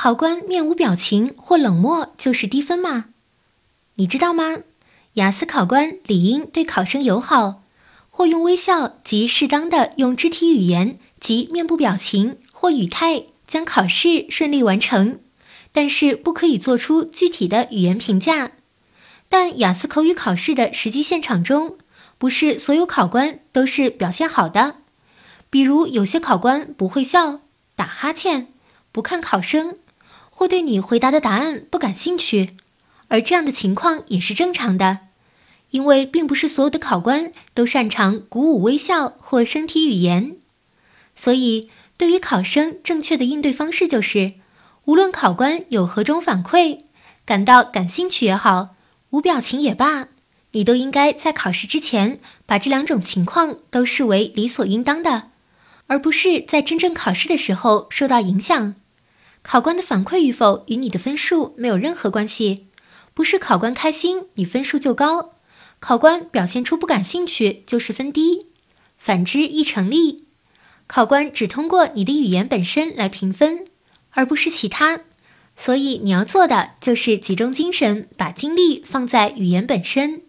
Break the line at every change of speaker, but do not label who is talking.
考官面无表情或冷漠就是低分吗？你知道吗？雅思考官理应对考生友好，或用微笑及适当的用肢体语言及面部表情或语态将考试顺利完成，但是不可以做出具体的语言评价。但雅思口语考试的实际现场中，不是所有考官都是表现好的，比如有些考官不会笑、打哈欠、不看考生。或对你回答的答案不感兴趣，而这样的情况也是正常的，因为并不是所有的考官都擅长鼓舞微笑或身体语言。所以，对于考生正确的应对方式就是，无论考官有何种反馈，感到感兴趣也好，无表情也罢，你都应该在考试之前把这两种情况都视为理所应当的，而不是在真正考试的时候受到影响。考官的反馈与否与你的分数没有任何关系，不是考官开心你分数就高，考官表现出不感兴趣就是分低，反之亦成立。考官只通过你的语言本身来评分，而不是其他，所以你要做的就是集中精神，把精力放在语言本身。